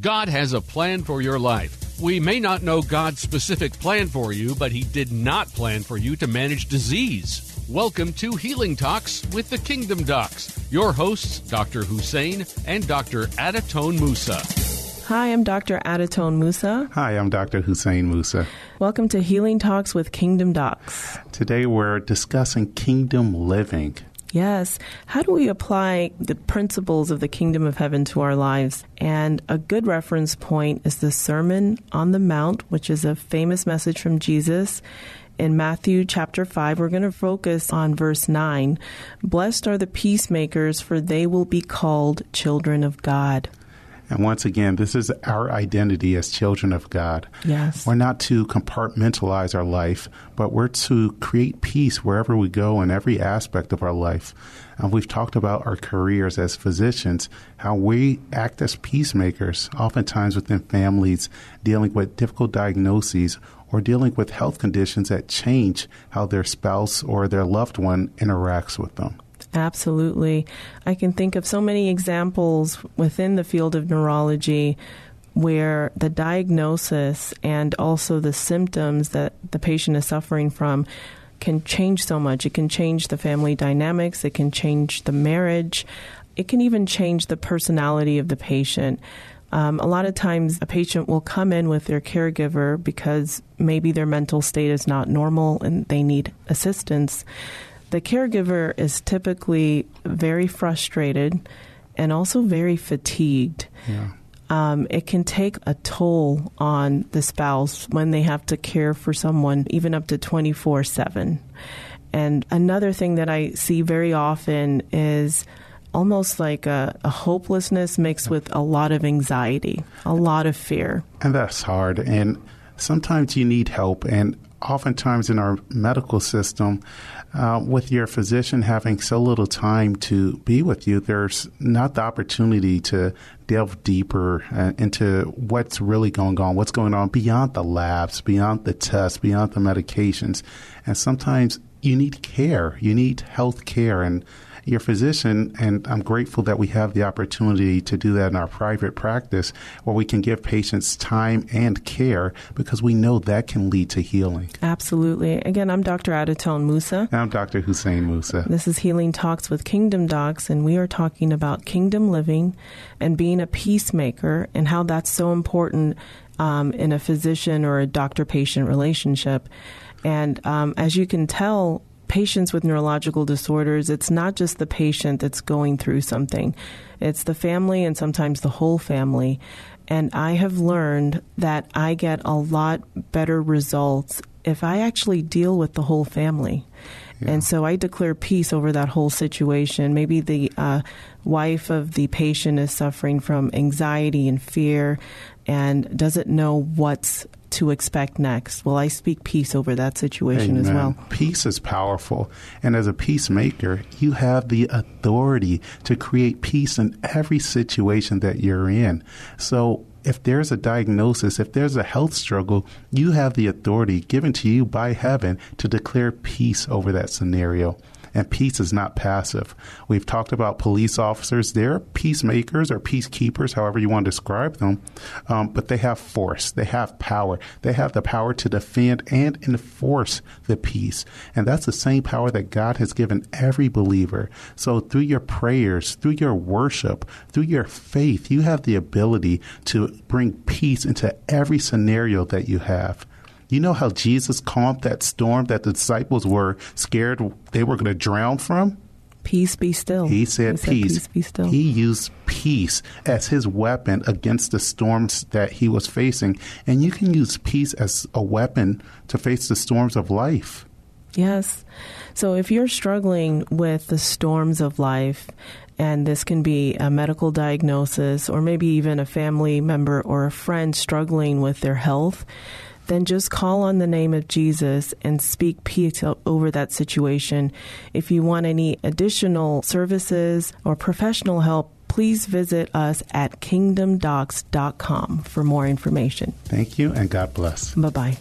God has a plan for your life. We may not know God's specific plan for you, but He did not plan for you to manage disease. Welcome to Healing Talks with the Kingdom Docs. Your hosts, Dr. Hussein and Dr. Adatone Musa. Hi, I'm Dr. Adatone Musa. Hi, I'm Dr. Hussein Musa. Welcome to Healing Talks with Kingdom Docs. Today we're discussing kingdom living. Yes. How do we apply the principles of the kingdom of heaven to our lives? And a good reference point is the Sermon on the Mount, which is a famous message from Jesus. In Matthew chapter 5, we're going to focus on verse 9. Blessed are the peacemakers, for they will be called children of God. And once again, this is our identity as children of God. Yes. We're not to compartmentalize our life, but we're to create peace wherever we go in every aspect of our life. And we've talked about our careers as physicians, how we act as peacemakers, oftentimes within families, dealing with difficult diagnoses or dealing with health conditions that change how their spouse or their loved one interacts with them. Absolutely. I can think of so many examples within the field of neurology where the diagnosis and also the symptoms that the patient is suffering from can change so much. It can change the family dynamics, it can change the marriage, it can even change the personality of the patient. Um, a lot of times, a patient will come in with their caregiver because maybe their mental state is not normal and they need assistance the caregiver is typically very frustrated and also very fatigued. Yeah. Um, it can take a toll on the spouse when they have to care for someone even up to 24 7. And another thing that I see very often is almost like a, a, hopelessness mixed with a lot of anxiety, a lot of fear. And that's hard. And sometimes you need help. And oftentimes in our medical system, uh, with your physician having so little time to be with you, there's not the opportunity to delve deeper uh, into what's really going on, what's going on beyond the labs, beyond the tests, beyond the medications. And sometimes you need care, you need health care. And your physician, and I'm grateful that we have the opportunity to do that in our private practice where we can give patients time and care because we know that can lead to healing. Absolutely. Again, I'm Dr. Adatone Musa. And I'm Dr. Hussein Musa. This is Healing Talks with Kingdom Docs, and we are talking about kingdom living and being a peacemaker and how that's so important um, in a physician or a doctor patient relationship. And um, as you can tell, patients with neurological disorders, it's not just the patient that's going through something, it's the family and sometimes the whole family. And I have learned that I get a lot better results if I actually deal with the whole family. Yeah. And so I declare peace over that whole situation. Maybe the uh, wife of the patient is suffering from anxiety and fear and doesn't know what's to expect next. Well, I speak peace over that situation Amen. as well. Peace is powerful. And as a peacemaker, you have the authority to create peace in every situation that you're in. So if there's a diagnosis, if there's a health struggle, you have the authority given to you by heaven to declare peace over that scenario and peace is not passive. We've talked about police officers. They're peacemakers or peacekeepers, however you want to describe them, um, but they have force, they have power, they have the power to defend and enforce the peace. And that's the same power that God has given every believer. So through your prayers, through your worship, through your faith, you have the ability to bring peace into every scenario that you have. You know how Jesus calmed that storm that the disciples were scared they were going to drown from? Peace be still. He said, he peace. peace be still. He used peace as his weapon against the storms that he was facing. And you can use peace as a weapon to face the storms of life. Yes. So if you're struggling with the storms of life, and this can be a medical diagnosis or maybe even a family member or a friend struggling with their health, then just call on the name of Jesus and speak peace over that situation. If you want any additional services or professional help, please visit us at kingdomdocs.com for more information. Thank you and God bless. Bye bye.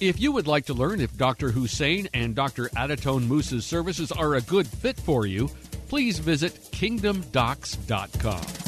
If you would like to learn if Dr. Hussein and Dr. Adatone Musa's services are a good fit for you, please visit kingdomdocs.com.